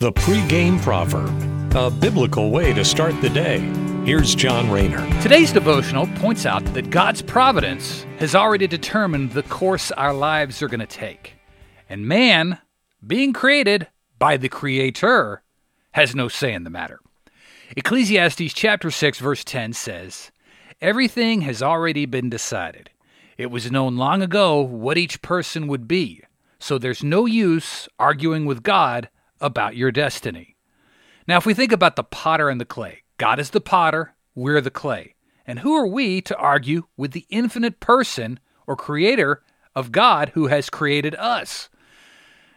The pregame proverb, a biblical way to start the day. Here's John Rayner. Today's devotional points out that God's providence has already determined the course our lives are going to take. And man, being created by the Creator, has no say in the matter. Ecclesiastes chapter 6 verse 10 says, "Everything has already been decided. It was known long ago what each person would be, so there's no use arguing with God about your destiny. Now, if we think about the potter and the clay, God is the potter, we're the clay. And who are we to argue with the infinite person or creator of God who has created us?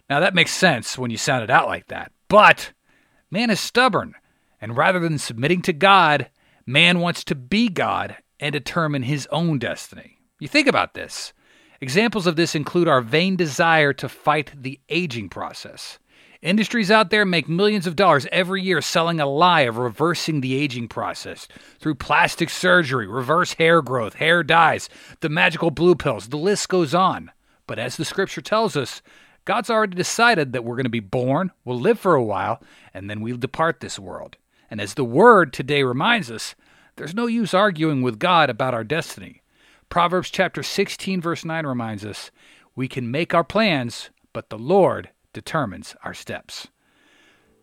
Now, that makes sense when you sound it out like that. But man is stubborn, and rather than submitting to God, man wants to be God and determine his own destiny. You think about this. Examples of this include our vain desire to fight the aging process. Industries out there make millions of dollars every year selling a lie of reversing the aging process through plastic surgery, reverse hair growth, hair dyes, the magical blue pills. The list goes on. But as the scripture tells us, God's already decided that we're going to be born, we'll live for a while, and then we'll depart this world. And as the word today reminds us, there's no use arguing with God about our destiny. Proverbs chapter 16 verse 9 reminds us, we can make our plans, but the Lord determines our steps.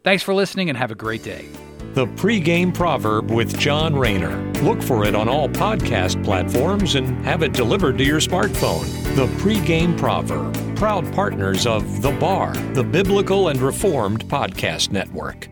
Thanks for listening and have a great day. The pregame proverb with John Rayner. Look for it on all podcast platforms and have it delivered to your smartphone. The pregame proverb, proud partners of The Bar, the Biblical and Reformed Podcast Network.